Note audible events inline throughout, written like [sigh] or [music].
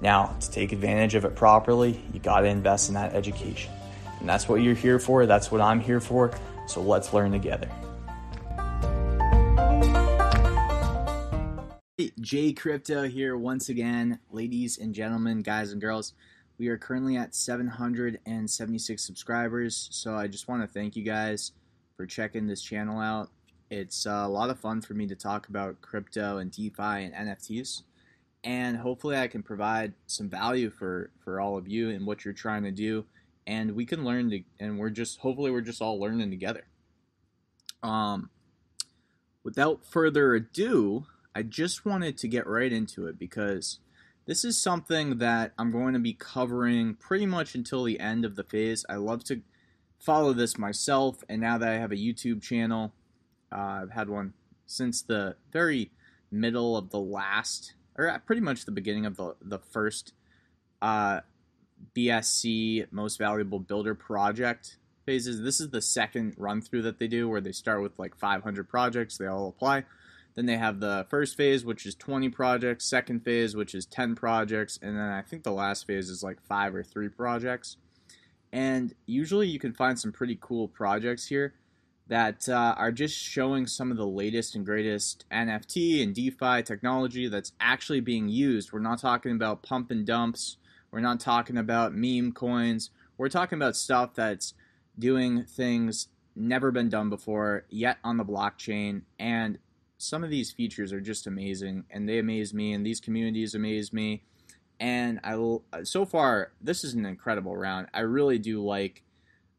Now, to take advantage of it properly, you got to invest in that education. And that's what you're here for. That's what I'm here for. So let's learn together. J Crypto here once again, ladies and gentlemen, guys and girls. We are currently at 776 subscribers, so I just want to thank you guys for checking this channel out. It's a lot of fun for me to talk about crypto and DeFi and NFTs, and hopefully I can provide some value for for all of you and what you're trying to do, and we can learn to, and we're just hopefully we're just all learning together. Um, without further ado, I just wanted to get right into it because this is something that I'm going to be covering pretty much until the end of the phase. I love to follow this myself, and now that I have a YouTube channel, uh, I've had one since the very middle of the last, or pretty much the beginning of the, the first uh, BSC Most Valuable Builder Project phases. This is the second run through that they do where they start with like 500 projects, they all apply. Then they have the first phase, which is 20 projects, second phase, which is 10 projects, and then I think the last phase is like five or three projects. And usually you can find some pretty cool projects here that uh, are just showing some of the latest and greatest NFT and DeFi technology that's actually being used. We're not talking about pump and dumps, we're not talking about meme coins, we're talking about stuff that's doing things never been done before yet on the blockchain. And some of these features are just amazing and they amaze me and these communities amaze me. And i will, so far this is an incredible round. I really do like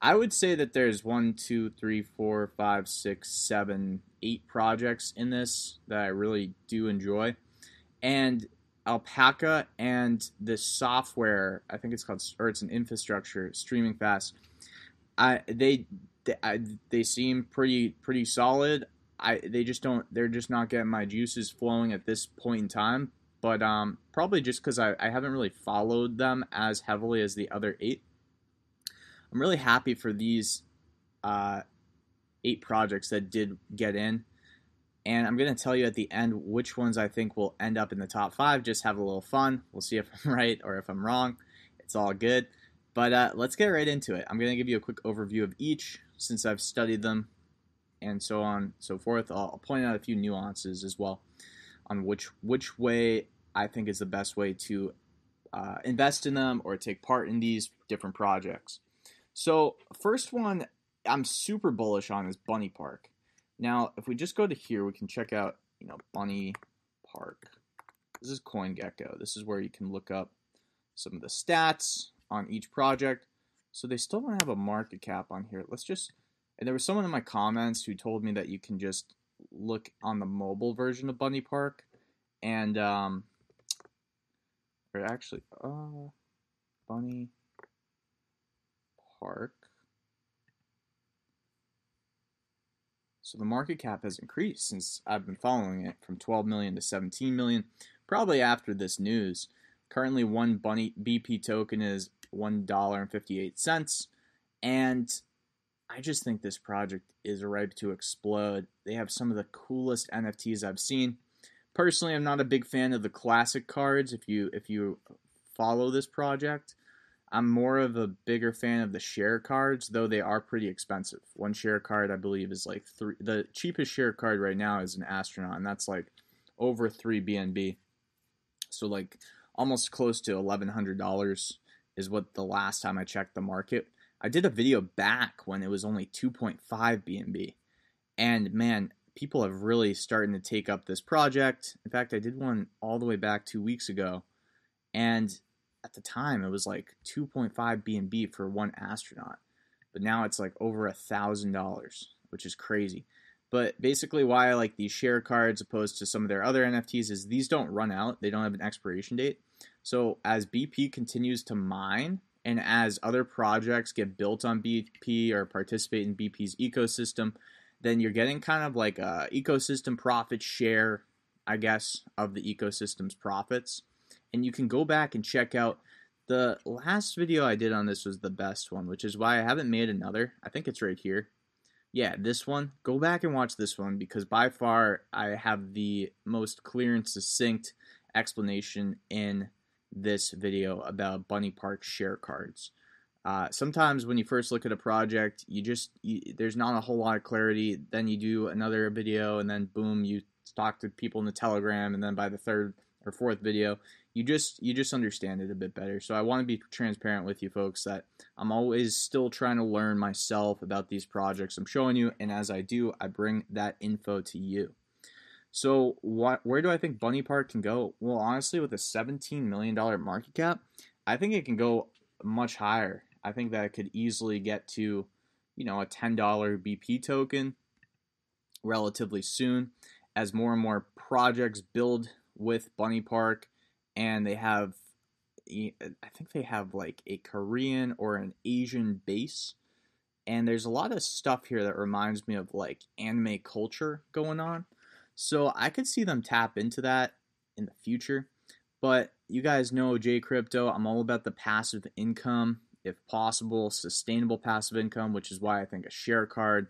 i would say that there's one two three four five six seven eight projects in this that i really do enjoy and alpaca and this software i think it's called or it's an infrastructure streaming fast i they they, I, they seem pretty pretty solid I they just don't they're just not getting my juices flowing at this point in time. But um, probably just because I, I haven't really followed them as heavily as the other eight. I'm really happy for these uh, eight projects that did get in. And I'm going to tell you at the end which ones I think will end up in the top five. Just have a little fun. We'll see if [laughs] I'm right or if I'm wrong. It's all good. But uh, let's get right into it. I'm going to give you a quick overview of each since I've studied them and so on and so forth. I'll, I'll point out a few nuances as well on which which way I think is the best way to uh, invest in them or take part in these different projects. So first one I'm super bullish on is Bunny Park. Now, if we just go to here, we can check out you know Bunny Park. This is CoinGecko. This is where you can look up some of the stats on each project. So they still don't have a market cap on here. Let's just and there was someone in my comments who told me that you can just look on the mobile version of Bunny Park, and um, or actually, uh, Bunny Park. So the market cap has increased since I've been following it from 12 million to 17 million, probably after this news. Currently, one Bunny BP token is one dollar and 58 cents, and I just think this project is ripe to explode. They have some of the coolest NFTs I've seen. Personally, I'm not a big fan of the classic cards. If you if you follow this project, I'm more of a bigger fan of the share cards, though they are pretty expensive. One share card, I believe, is like three. The cheapest share card right now is an astronaut, and that's like over three BNB. So like almost close to eleven hundred dollars is what the last time I checked the market I did a video back when it was only 2.5 BNB. And man, people have really starting to take up this project. In fact, I did one all the way back 2 weeks ago. And at the time it was like 2.5 BNB for one astronaut. But now it's like over a thousand dollars, which is crazy. But basically, why I like these share cards opposed to some of their other NFTs is these don't run out. They don't have an expiration date. So as BP continues to mine And as other projects get built on BP or participate in BP's ecosystem, then you're getting kind of like a ecosystem profit share, I guess, of the ecosystem's profits. And you can go back and check out the last video I did on this was the best one, which is why I haven't made another. I think it's right here. Yeah, this one. Go back and watch this one because by far I have the most clear and succinct explanation in this video about Bunny Park share cards. Uh, sometimes when you first look at a project, you just you, there's not a whole lot of clarity. Then you do another video, and then boom, you talk to people in the Telegram, and then by the third or fourth video, you just you just understand it a bit better. So I want to be transparent with you folks that I'm always still trying to learn myself about these projects I'm showing you, and as I do, I bring that info to you. So what where do I think Bunny Park can go? Well, honestly, with a 17 million dollar market cap, I think it can go much higher. I think that it could easily get to, you know, a $10 BP token relatively soon as more and more projects build with Bunny Park and they have I think they have like a Korean or an Asian base. And there's a lot of stuff here that reminds me of like anime culture going on. So I could see them tap into that in the future. But you guys know J Crypto, I'm all about the passive income if possible, sustainable passive income, which is why I think a share card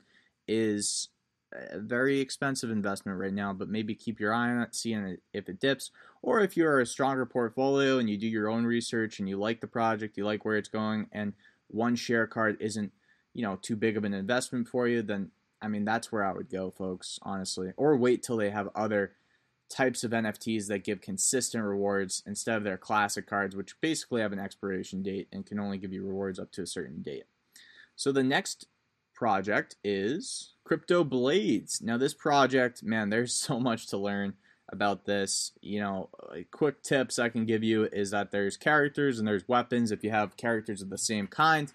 is a very expensive investment right now, but maybe keep your eye on it, seeing if it dips. Or if you're a stronger portfolio and you do your own research and you like the project, you like where it's going, and one share card isn't, you know, too big of an investment for you, then I mean that's where I would go, folks, honestly. Or wait till they have other types of NFTs that give consistent rewards instead of their classic cards, which basically have an expiration date and can only give you rewards up to a certain date. So the next project is Crypto Blades. Now, this project, man, there's so much to learn about this. You know, quick tips I can give you is that there's characters and there's weapons if you have characters of the same kind.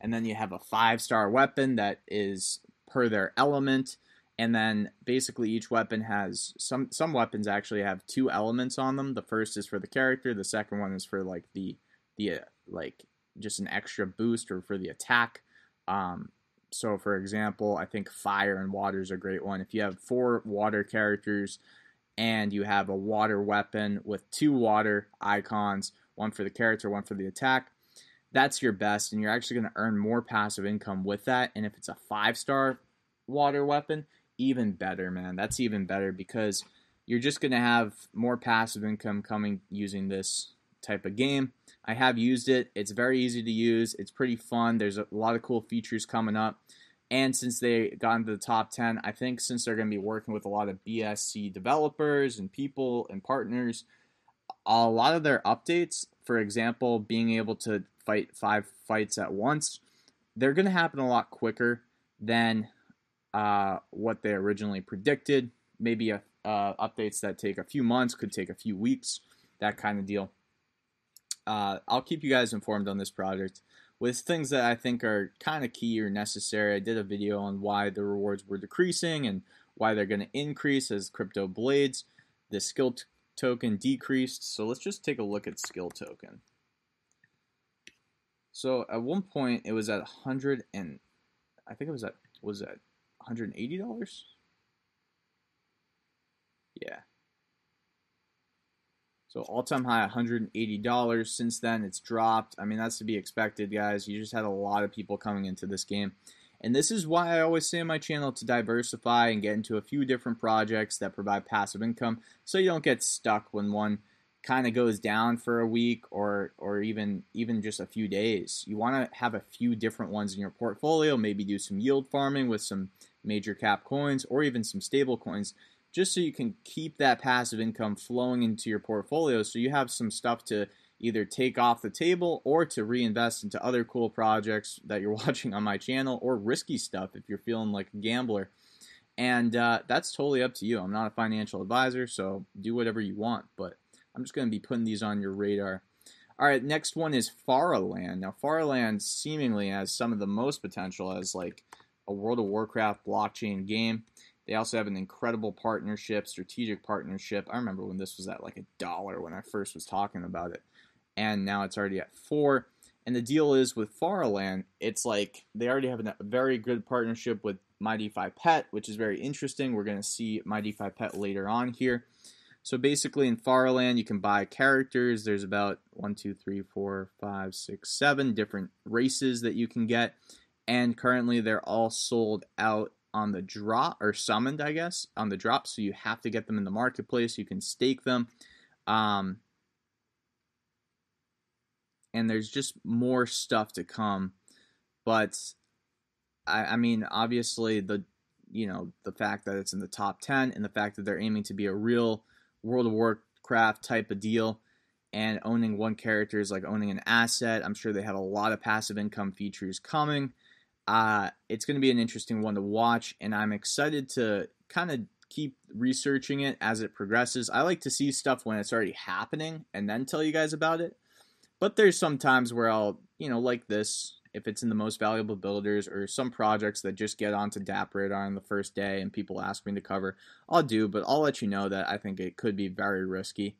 And then you have a five star weapon that is per their element and then basically each weapon has some some weapons actually have two elements on them. The first is for the character, the second one is for like the the uh, like just an extra boost or for the attack. Um, so for example, I think fire and water is a great one. If you have four water characters and you have a water weapon with two water icons, one for the character, one for the attack, that's your best and you're actually going to earn more passive income with that. And if it's a five star water weapon, even better, man. That's even better because you're just going to have more passive income coming using this type of game. I have used it. It's very easy to use. It's pretty fun. There's a lot of cool features coming up. And since they got into the top 10, I think since they're going to be working with a lot of BSC developers and people and partners, a lot of their updates, for example, being able to fight five fights at once, they're going to happen a lot quicker than uh, what they originally predicted. Maybe a, uh, updates that take a few months, could take a few weeks, that kind of deal. Uh, I'll keep you guys informed on this project with things that I think are kind of key or necessary. I did a video on why the rewards were decreasing and why they're going to increase as crypto blades. The skill t- token decreased. So let's just take a look at skill token. So at one point it was at 100 and I think it was at was at $180? Yeah. So all time high $180. Since then it's dropped. I mean that's to be expected, guys. You just had a lot of people coming into this game. And this is why I always say on my channel to diversify and get into a few different projects that provide passive income so you don't get stuck when one kind of goes down for a week or or even even just a few days. You want to have a few different ones in your portfolio, maybe do some yield farming with some major cap coins or even some stable coins just so you can keep that passive income flowing into your portfolio so you have some stuff to either take off the table or to reinvest into other cool projects that you're [laughs] watching on my channel or risky stuff if you're feeling like a gambler. And uh, that's totally up to you. I'm not a financial advisor, so do whatever you want, but I'm just going to be putting these on your radar. All right, next one is Faraland. Now, Faraland seemingly has some of the most potential as like a World of Warcraft blockchain game. They also have an incredible partnership, strategic partnership. I remember when this was at like a dollar when I first was talking about it, and now it's already at four. And the deal is with Farland, it's like they already have a very good partnership with MyDeFi Pet, which is very interesting. We're going to see MyDeFi Pet later on here. So basically, in Farland, you can buy characters. There's about one, two, three, four, five, six, seven different races that you can get. And currently, they're all sold out on the drop, or summoned, I guess, on the drop. So you have to get them in the marketplace. You can stake them. Um, and there's just more stuff to come. But I, I mean, obviously the you know the fact that it's in the top ten and the fact that they're aiming to be a real World of Warcraft type of deal, and owning one character is like owning an asset. I'm sure they have a lot of passive income features coming. Uh, it's going to be an interesting one to watch, and I'm excited to kind of keep researching it as it progresses. I like to see stuff when it's already happening and then tell you guys about it. But there's some times where I'll, you know, like this, if it's in the most valuable builders or some projects that just get onto DappRadar on the first day and people ask me to cover, I'll do, but I'll let you know that I think it could be very risky.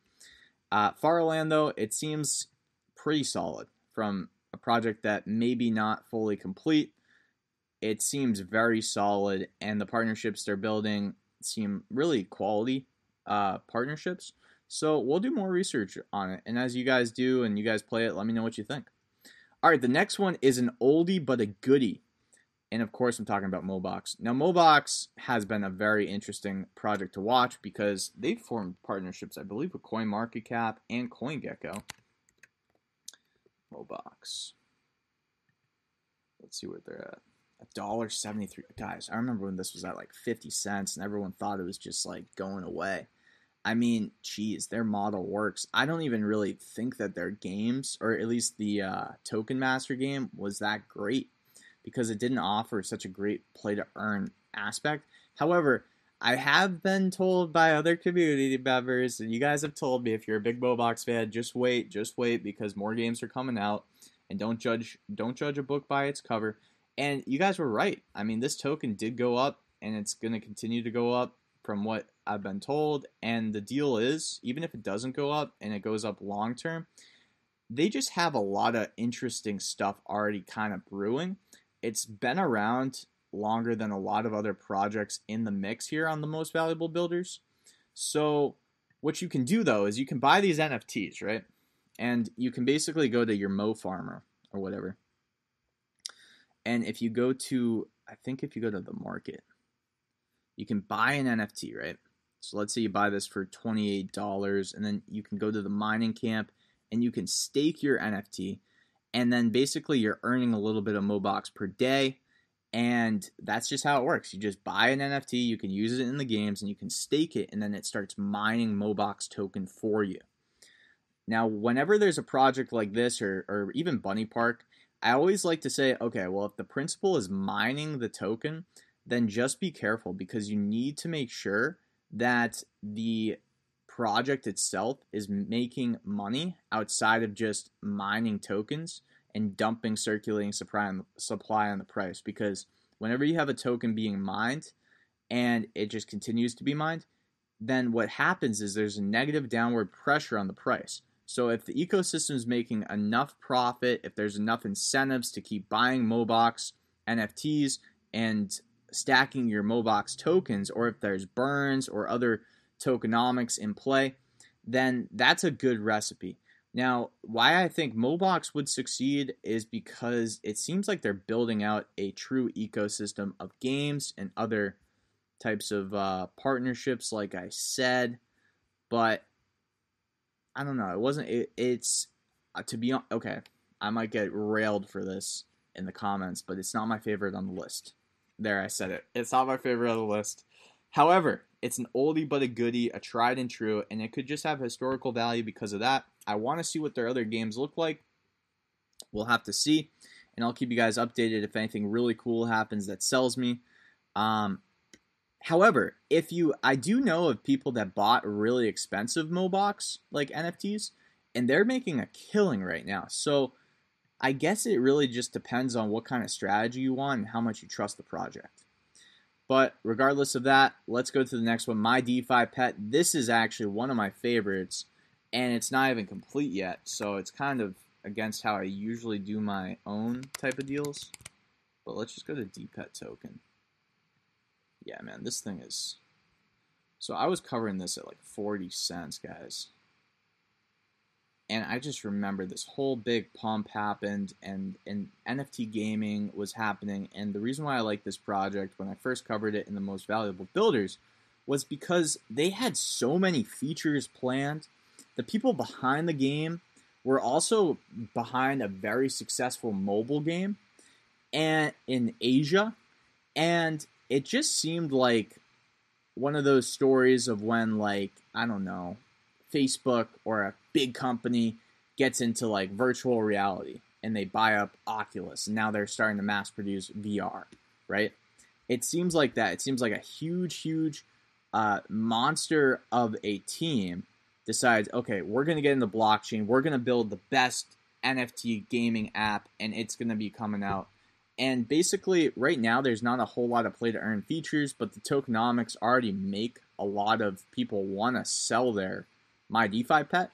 Uh, Farland, though, it seems pretty solid from a project that maybe not fully complete. It seems very solid, and the partnerships they're building seem really quality uh, partnerships. So we'll do more research on it. And as you guys do and you guys play it, let me know what you think. All right, the next one is an oldie but a goodie. And of course, I'm talking about Mobox. Now, Mobox has been a very interesting project to watch because they've formed partnerships, I believe, with CoinMarketCap and CoinGecko. Mobox. Let's see where they're at. Dollar seventy-three. Guys, I remember when this was at like fifty cents, and everyone thought it was just like going away. I mean, geez, their model works. I don't even really think that their games, or at least the uh, Token Master game, was that great because it didn't offer such a great play to earn aspect. However, I have been told by other community members, and you guys have told me if you're a big Mobox fan, just wait, just wait because more games are coming out, and don't judge don't judge a book by its cover. And you guys were right. I mean, this token did go up, and it's going to continue to go up from what I've been told. And the deal is, even if it doesn't go up and it goes up long term, they just have a lot of interesting stuff already kind of brewing. It's been around longer than a lot of other projects in the mix here on the most valuable builders. So, what you can do though is you can buy these NFTs, right? And you can basically go to your Mo Farmer or whatever. And if you go to, I think if you go to the market, you can buy an NFT, right? So let's say you buy this for $28 and then you can go to the mining camp and you can stake your NFT and then basically you're earning a little bit of Mobox per day and that's just how it works. You just buy an NFT, you can use it in the games and you can stake it and then it starts mining Mobox token for you. Now, whenever there's a project like this or, or even Bunny Park, I always like to say, okay, well, if the principal is mining the token, then just be careful because you need to make sure that the project itself is making money outside of just mining tokens and dumping circulating supply on, supply on the price because whenever you have a token being mined and it just continues to be mined then what happens is there's a negative downward pressure on the price so if the ecosystem is making enough profit if there's enough incentives to keep buying mobox nfts and stacking your Mobox tokens, or if there's burns or other tokenomics in play, then that's a good recipe. Now, why I think Mobox would succeed is because it seems like they're building out a true ecosystem of games and other types of uh, partnerships, like I said. But I don't know. It wasn't. It, it's uh, to be okay. I might get railed for this in the comments, but it's not my favorite on the list. There, I said it. It's not my favorite on the list. However, it's an oldie but a goodie, a tried and true, and it could just have historical value because of that. I want to see what their other games look like. We'll have to see, and I'll keep you guys updated if anything really cool happens that sells me. Um, however, if you, I do know of people that bought really expensive Mobox like NFTs, and they're making a killing right now. So I guess it really just depends on what kind of strategy you want and how much you trust the project. But regardless of that, let's go to the next one. MyDeFi Pet. This is actually one of my favorites, and it's not even complete yet, so it's kind of against how I usually do my own type of deals. But let's just go to DPET token. Yeah, man, this thing is. So I was covering this at like 40 cents, guys. And I just remember this whole big pump happened and, and NFT gaming was happening. And the reason why I like this project when I first covered it in the most valuable builders was because they had so many features planned. The people behind the game were also behind a very successful mobile game and in Asia and it just seemed like one of those stories of when like I don't know Facebook or a big company gets into like virtual reality and they buy up Oculus and now they're starting to mass produce VR, right? It seems like that. It seems like a huge, huge uh, monster of a team decides, okay, we're going to get into blockchain. We're going to build the best NFT gaming app, and it's going to be coming out. And basically, right now, there's not a whole lot of play to earn features, but the tokenomics already make a lot of people want to sell their My DeFi pet.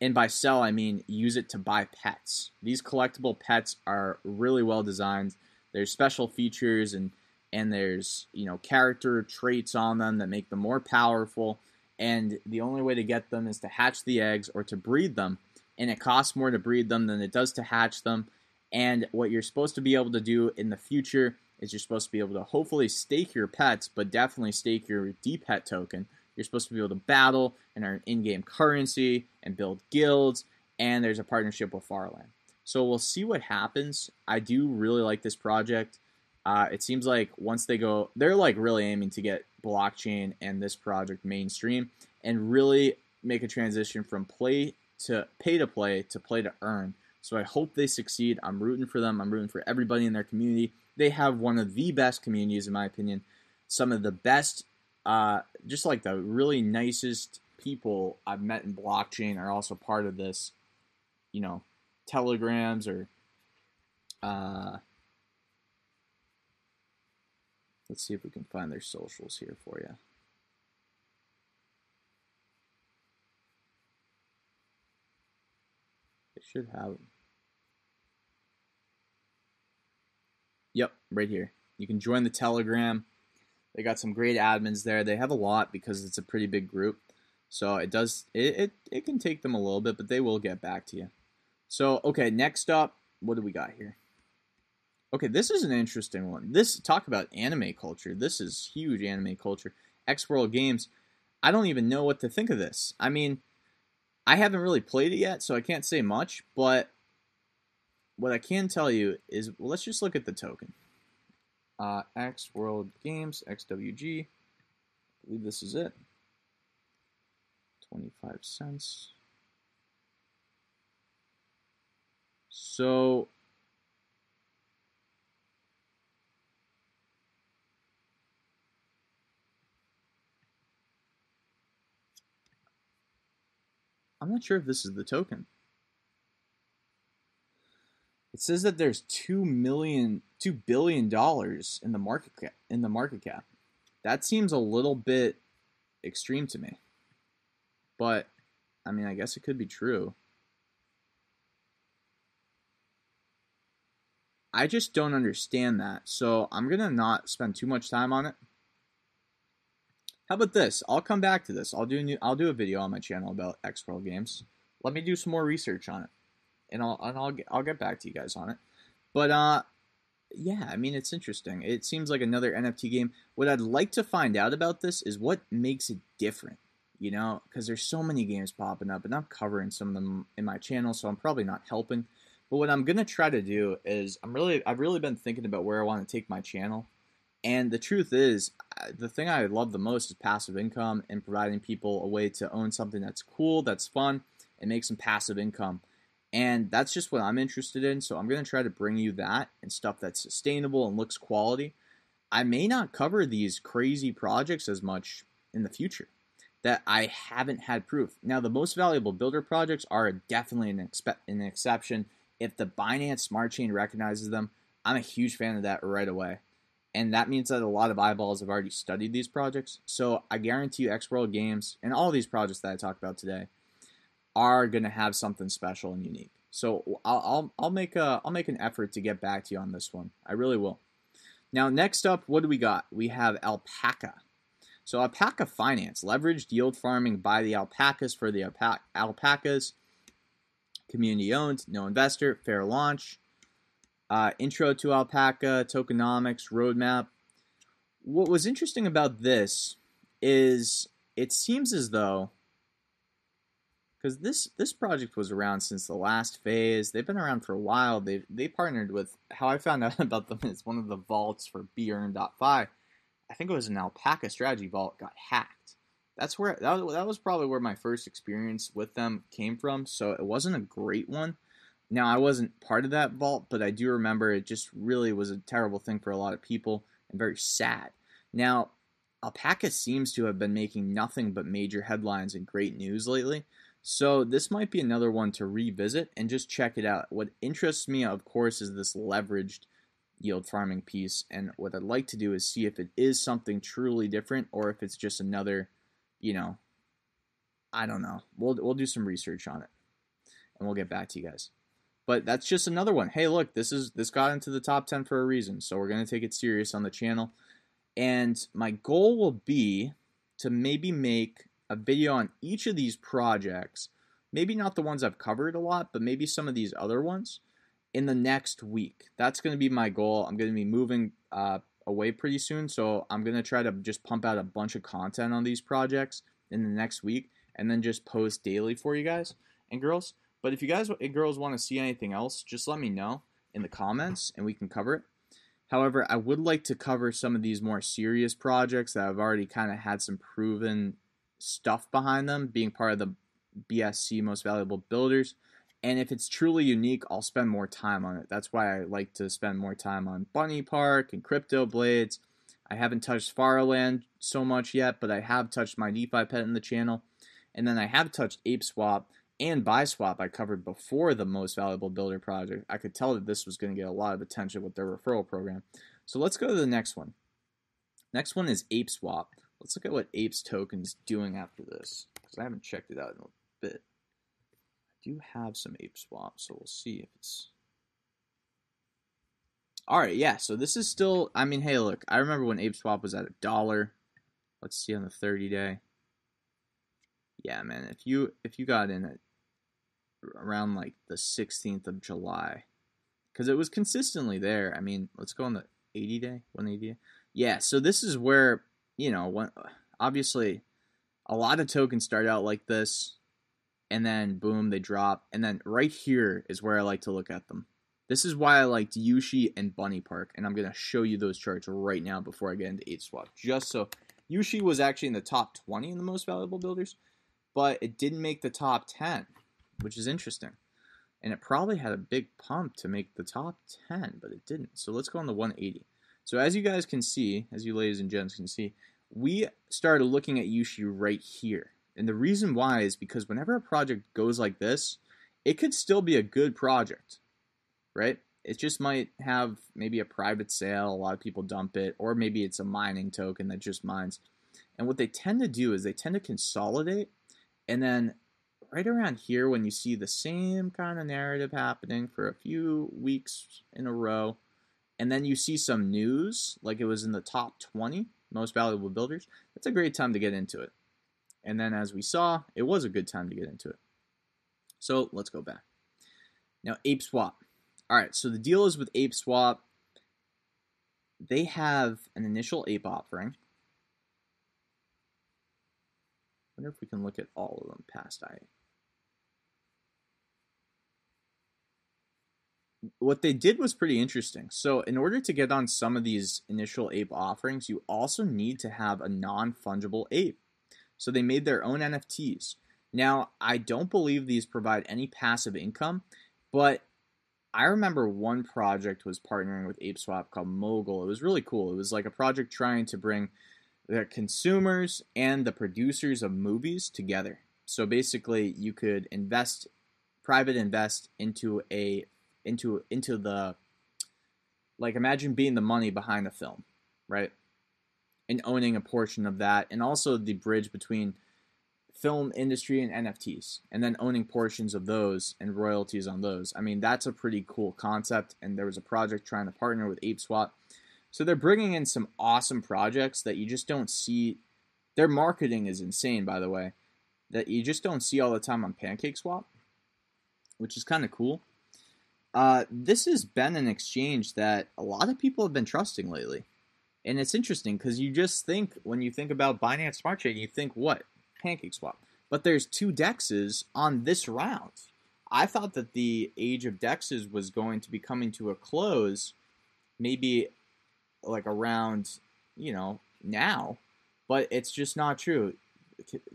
And by sell, I mean use it to buy pets. These collectible pets are really well designed. There's special features and and there's you know character traits on them that make them more powerful and the only way to get them is to hatch the eggs or to breed them and it costs more to breed them than it does to hatch them and what you're supposed to be able to do in the future is you're supposed to be able to hopefully stake your pets but definitely stake your DPET token. You're supposed to be able to battle and earn in-game currency and build guilds and there's a partnership with farland. So we'll see what happens. I do really like this project. Uh, it seems like once they go, they're like really aiming to get blockchain and this project mainstream and really make a transition from play to pay to play to play to earn. So I hope they succeed. I'm rooting for them. I'm rooting for everybody in their community. They have one of the best communities, in my opinion. Some of the best, uh, just like the really nicest people I've met in blockchain are also part of this, you know, telegrams or uh, Let's see if we can find their socials here for you. They should have them. Yep, right here. You can join the Telegram. They got some great admins there. They have a lot because it's a pretty big group. So it does it, it, it can take them a little bit, but they will get back to you. So okay, next up, what do we got here? Okay, this is an interesting one. This talk about anime culture. This is huge anime culture. X World Games. I don't even know what to think of this. I mean, I haven't really played it yet, so I can't say much, but what I can tell you is well, let's just look at the token. Uh, X World Games, XWG. I believe this is it. 25 cents. So I'm not sure if this is the token. It says that there's two million, two billion dollars in the market cap. In the market cap, that seems a little bit extreme to me. But I mean, I guess it could be true. I just don't understand that. So I'm gonna not spend too much time on it. How about this? I'll come back to this. I'll do a new, I'll do a video on my channel about X World games. Let me do some more research on it, and I'll and I'll get, I'll get back to you guys on it. But uh, yeah, I mean it's interesting. It seems like another NFT game. What I'd like to find out about this is what makes it different. You know, because there's so many games popping up, and I'm covering some of them in my channel, so I'm probably not helping. But what I'm gonna try to do is I'm really I've really been thinking about where I want to take my channel and the truth is, the thing I love the most is passive income and providing people a way to own something that's cool, that's fun, and make some passive income. And that's just what I'm interested in. So I'm going to try to bring you that and stuff that's sustainable and looks quality. I may not cover these crazy projects as much in the future that I haven't had proof. Now, the most valuable builder projects are definitely an, expe- an exception. If the Binance Smart Chain recognizes them, I'm a huge fan of that right away and that means that a lot of eyeballs have already studied these projects. So I guarantee you, X World Games and all these projects that I talked about today are going to have something special and unique. So I'll, I'll I'll make a I'll make an effort to get back to you on this one. I really will. Now next up, what do we got? We have alpaca. So alpaca finance, leveraged yield farming by the alpacas for the alpa- alpacas. Community owned, no investor, fair launch. Uh, intro to alpaca, tokenomics, roadmap. What was interesting about this is it seems as though because this this project was around since the last phase. They've been around for a while. They they partnered with how I found [laughs] out about them is one of the vaults for BEARN.fi. I think it was an Alpaca strategy vault got hacked. That's where that that was probably where my first experience with them came from. So it wasn't a great one. Now I wasn't part of that vault, but I do remember it just really was a terrible thing for a lot of people and very sad. Now Alpaca seems to have been making nothing but major headlines and great news lately. So this might be another one to revisit and just check it out. What interests me, of course, is this leveraged yield farming piece. And what I'd like to do is see if it is something truly different or if it's just another, you know, I don't know. We'll we'll do some research on it. And we'll get back to you guys. But that's just another one. Hey, look, this is this got into the top 10 for a reason. So we're going to take it serious on the channel. And my goal will be to maybe make a video on each of these projects, maybe not the ones I've covered a lot, but maybe some of these other ones in the next week. That's going to be my goal. I'm going to be moving uh, away pretty soon, so I'm going to try to just pump out a bunch of content on these projects in the next week and then just post daily for you guys and girls. But if you guys and girls want to see anything else, just let me know in the comments and we can cover it. However, I would like to cover some of these more serious projects that I've already kind of had some proven stuff behind them, being part of the BSC Most Valuable Builders. And if it's truly unique, I'll spend more time on it. That's why I like to spend more time on Bunny Park and Crypto Blades. I haven't touched Farland so much yet, but I have touched my DeFi pet in the channel. And then I have touched ApeSwap and Biswap I covered before the Most Valuable Builder project. I could tell that this was going to get a lot of attention with their referral program. So let's go to the next one. Next one is ApeSwap. Let's look at what Apes token's doing after this, because I haven't checked it out in a bit. I do have some Ape Swap, so we'll see if it's. Alright, yeah, so this is still. I mean, hey, look, I remember when Ape Swap was at a dollar. Let's see on the 30 day. Yeah, man, if you if you got in at around like the 16th of July, because it was consistently there. I mean, let's go on the 80 day, 180 day. Yeah, so this is where you know, when, obviously, a lot of tokens start out like this, and then boom, they drop, and then right here is where I like to look at them. This is why I liked YooShi and Bunny Park, and I'm gonna show you those charts right now before I get into Ape Swap, just so YooShi was actually in the top 20 in the most valuable builders, but it didn't make the top 10, which is interesting. And it probably had a big pump to make the top 10, but it didn't. So let's go on the 180. So as you guys can see, as you ladies and gents can see, we started looking at YooShi right here. And the reason why is because whenever a project goes like this, it could still be a good project, right? It just might have maybe a private sale, a lot of people dump it, or maybe it's a mining token that just mines. And what they tend to do is they tend to consolidate, and then right around here, when you see the same kind of narrative happening for a few weeks in a row, and then you see some news, like it was in the top 20 most valuable builders, that's a great time to get into it. And then as we saw, it was a good time to get into it. So let's go back. Now, Ape Swap. All right, so the deal is with Ape Swap, they have an initial ape offering. wonder if we can look at all of them past I what they did was pretty interesting. So, in order to get on some of these initial ape offerings, you also need to have a non fungible ape. So, they made their own NFTs. Now, I don't believe these provide any passive income, but I remember one project was partnering with ApeSwap called Mogul. It was really cool. It was like a project trying to bring the consumers and the producers of movies together. So basically, you could invest, private invest into a into into the like imagine being the money behind a film, right? And owning a portion of that, and also the bridge between film industry and NFTs, and then owning portions of those and royalties on those. I mean, that's a pretty cool concept. And there was a project trying to partner with ApeSwap. So they're bringing in some awesome projects that you just don't see. Their marketing is insane, by the way, that you just don't see all the time on PancakeSwap, which is kind of cool. Uh, this has been an exchange that a lot of people have been trusting lately. And it's interesting because you just think, when you think about Binance Smart Chain, you think, what? Pancake Swap. But there's two dexes on this round. I thought that the age of dexes was going to be coming to a close, maybe like around, you know, now, but it's just not true.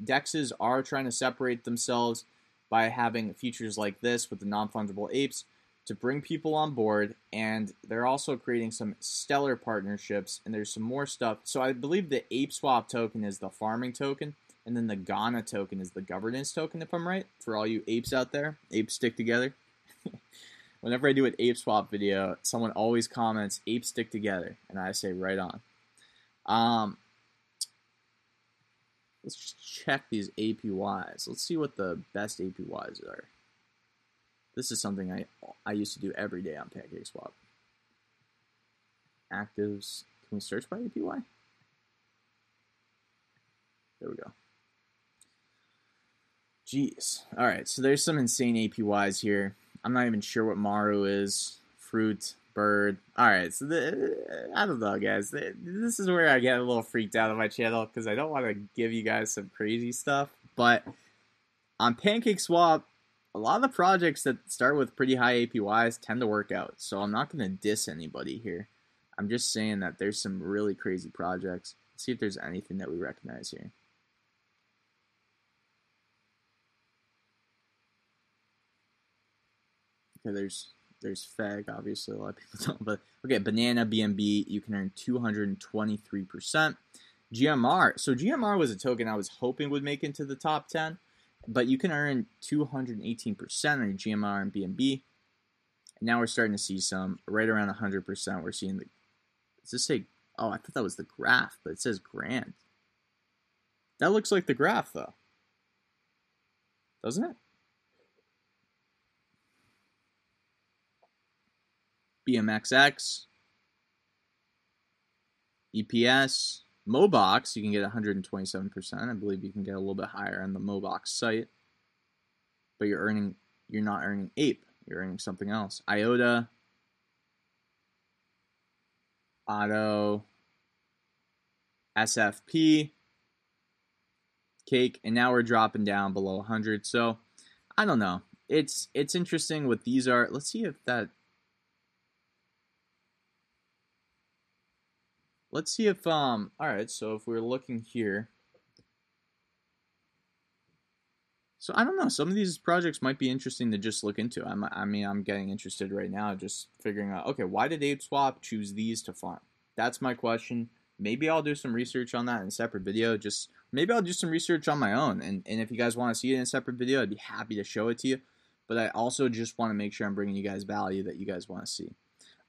Dexes are trying to separate themselves by having features like this with the non fungible apes to bring people on board, and they're also creating some stellar partnerships, and there's some more stuff. So I believe the Ape Swap token is the farming token, and then the GNANA token is the governance token, if I'm right, for all you apes out there. Apes stick together. [laughs] Whenever I do an Ape Swap video, someone always comments, apes stick together, and I say, right on. Um, let's just check these APYs. Let's see what the best APYs are. This is something I I used to do every day on PancakeSwap. Actives. Can we search by APY? There we go. Jeez. All right, so there's some insane APYs here. I'm not even sure what Maru is. Fruit, bird. All right, so the, I don't know, guys. This is where I get a little freaked out on my channel because I don't want to give you guys some crazy stuff. But on PancakeSwap, a lot of the projects that start with pretty high APYs tend to work out. So I'm not going to diss anybody here. I'm just saying that there's some really crazy projects. Let's see if there's anything that we recognize here. Okay, there's there's Feg, obviously a lot of people [laughs] don't, but okay, Banana BNB, you can earn 223%. GMR, so GMR was a token I was hoping would make into the top 10 but you can earn 218% on your GMR and BNB. And now we're starting to see some right around 100%. We're seeing the. Does this say? Oh, I thought that was the graph, but it says grand. That looks like the graph, though. Doesn't it? BMXX, EPS, Mobox, you can get 127%. I believe you can get a little bit higher on the Mobox site. But you're earning you're not earning ape. You're earning something else. IOTA, Auto, SFP, Cake, and now we're dropping down below 100. So I don't know. It's it's interesting what these are. Let's see if that Let's see if, um, all right, so if we're looking here. So I don't know. Some of these projects might be interesting to just look into. I'm, I mean, I'm getting interested right now, just figuring out. Okay, why did ApeSwap choose these to farm? That's my question. Maybe I'll do some research on that in a separate video. Just maybe I'll do some research on my own. And and if you guys want to see it in a separate video, I'd be happy to show it to you. But I also just want to make sure I'm bringing you guys value that you guys want to see.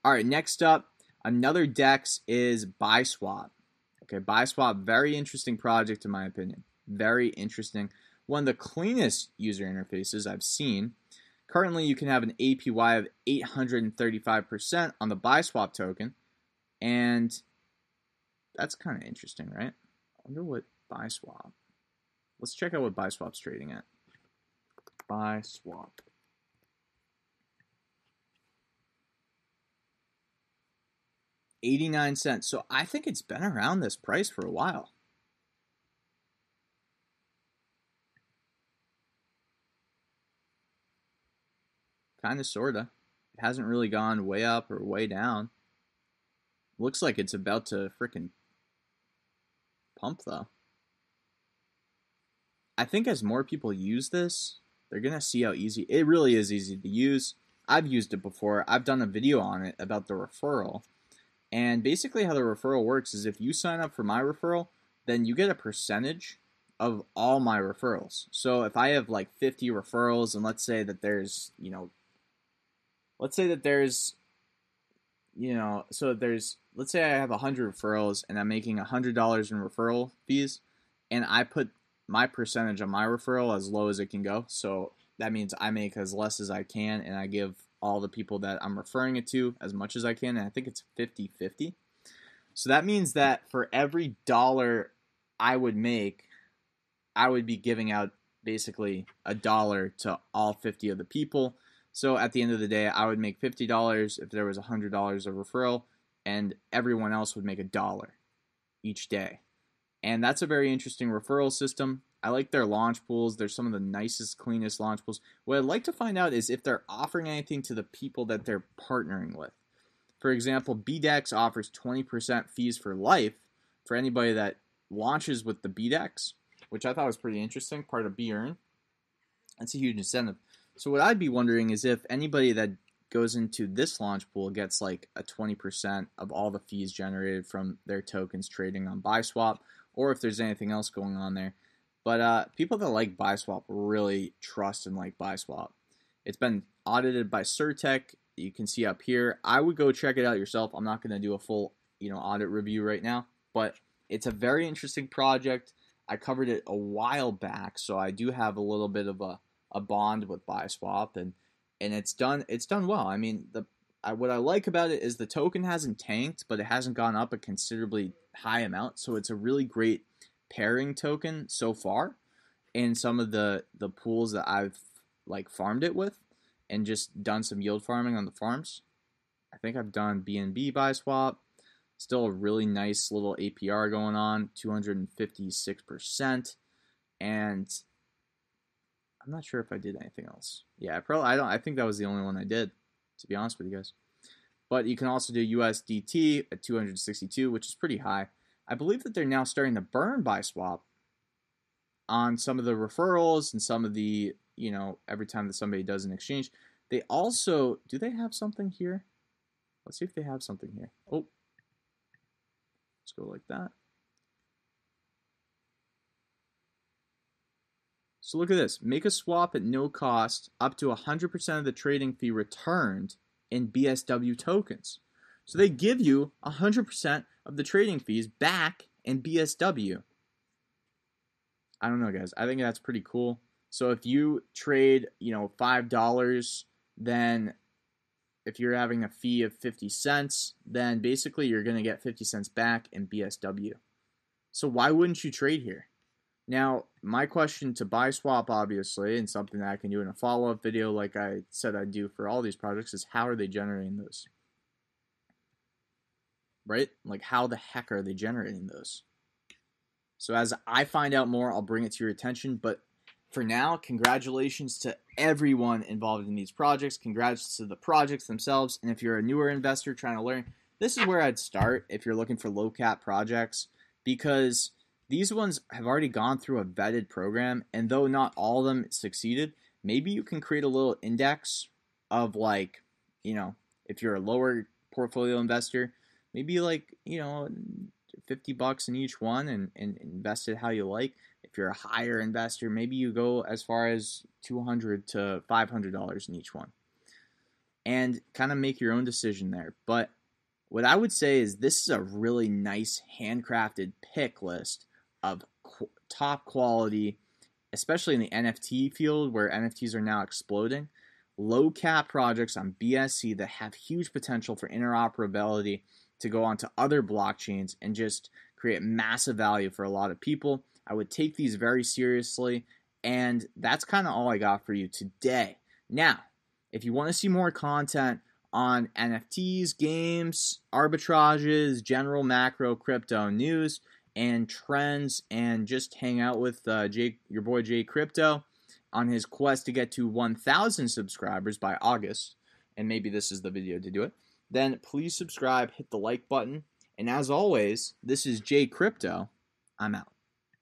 All right, next up, Another DEX is Biswap. Okay, Biswap, very interesting project in my opinion. Very interesting. One of the cleanest user interfaces I've seen. Currently, you can have an APY of 835% on the Biswap token, and that's kind of interesting, right? I wonder what Biswap. Let's check out what Biswap's trading at. Biswap. 89 cents. So I think it's been around this price for a while. Kind of, sort of. It hasn't really gone way up or way down. Looks like it's about to freaking pump, though. I think as more people use this, they're going to see how easy it really is easy to use. I've used it before. I've done a video on it about the referral and basically, how the referral works is if you sign up for my referral, then you get a percentage of all my referrals. So if I have like 50 referrals, and let's say that there's, you know, let's say that there's, you know, so there's, let's say I have 100 referrals and I'm making $100 in referral fees, and I put my percentage on my referral as low as it can go. So that means I make as less as I can and I give all the people that I'm referring it to as much as I can. And I think it's 50 50. So that means that for every dollar I would make, I would be giving out basically a dollar to all 50 of the people. So at the end of the day, I would make $50 if there was $100 of referral, and everyone else would make a dollar each day. And that's a very interesting referral system. I like their launch pools. They're some of the nicest, cleanest launch pools. What I'd like to find out is if they're offering anything to the people that they're partnering with. For example, BDEX offers 20% fees for life for anybody that launches with the BDEX, which I thought was pretty interesting, part of BEarn. That's a huge incentive. So what I'd be wondering is if anybody that goes into this launch pool gets like a 20% of all the fees generated from their tokens trading on Biswap, or if there's anything else going on there. But uh, people that like Biswap really trust and like Biswap. It's been audited by CertiK. You can see up here. I would go check it out yourself. I'm not going to do a full, you know, audit review right now, but it's a very interesting project. I covered it a while back, so I do have a little bit of a, a bond with Biswap, and and it's done it's done well. I mean, the I, what I like about it is the token hasn't tanked, but it hasn't gone up a considerably high amount, so it's a really great pairing token so far in some of the the pools that I've like farmed it with and just done some yield farming on the farms. I think I've done BNB Biswap. Still a really nice little APR going on, 256%. And I'm not sure if I did anything else. Yeah, I probably I don't I think that was the only one I did, to be honest with you guys. But you can also do USDT at 262, which is pretty high. I believe that they're now starting to burn Biswap on some of the referrals and some of the, you know, every time that somebody does an exchange. They also do they have something here? Let's see if they have something here. Oh. Let's go like that. So look at this. Make a swap at no cost up to 100% of the trading fee returned in BSW tokens. So they give you 100% of the trading fees back in BSW. I don't know, guys. I think that's pretty cool. So if you trade, you know, $5, then if you're having a fee of 50 cents, then basically you're going to get 50 cents back in BSW. So why wouldn't you trade here? Now, my question to Biswap, obviously, and something that I can do in a follow up video, like I said I'd do for all these projects, is how are they generating those? Right? Like, how the heck are they generating those? So, as I find out more, I'll bring it to your attention. But for now, congratulations to everyone involved in these projects. Congrats to the projects themselves. And if you're a newer investor trying to learn, this is where I'd start if you're looking for low cap projects because these ones have already gone through a vetted program, and though not all of them succeeded, maybe you can create a little index of like, you know, if you're a lower portfolio investor, maybe like, you know, 50 bucks in each one and, and invest it how you like. If you're a higher investor, maybe you go as far as 200 to $500 in each one and kind of make your own decision there. But what I would say is this is a really nice handcrafted pick list of qu- top quality, especially in the NFT field where NFTs are now exploding. Low cap projects on BSC that have huge potential for interoperability to go onto other blockchains and just create massive value for a lot of people. I would take these very seriously, and that's kind of all I got for you today. Now, if you want to see more content on NFTs, games, arbitrages, general macro crypto news, and trends and just hang out with uh, Jay, your boy Jay Crypto on his quest to get to 1,000 subscribers by August, and maybe this is the video to do it, then please subscribe, hit the like button, and as always, this is Jay Crypto. I'm out.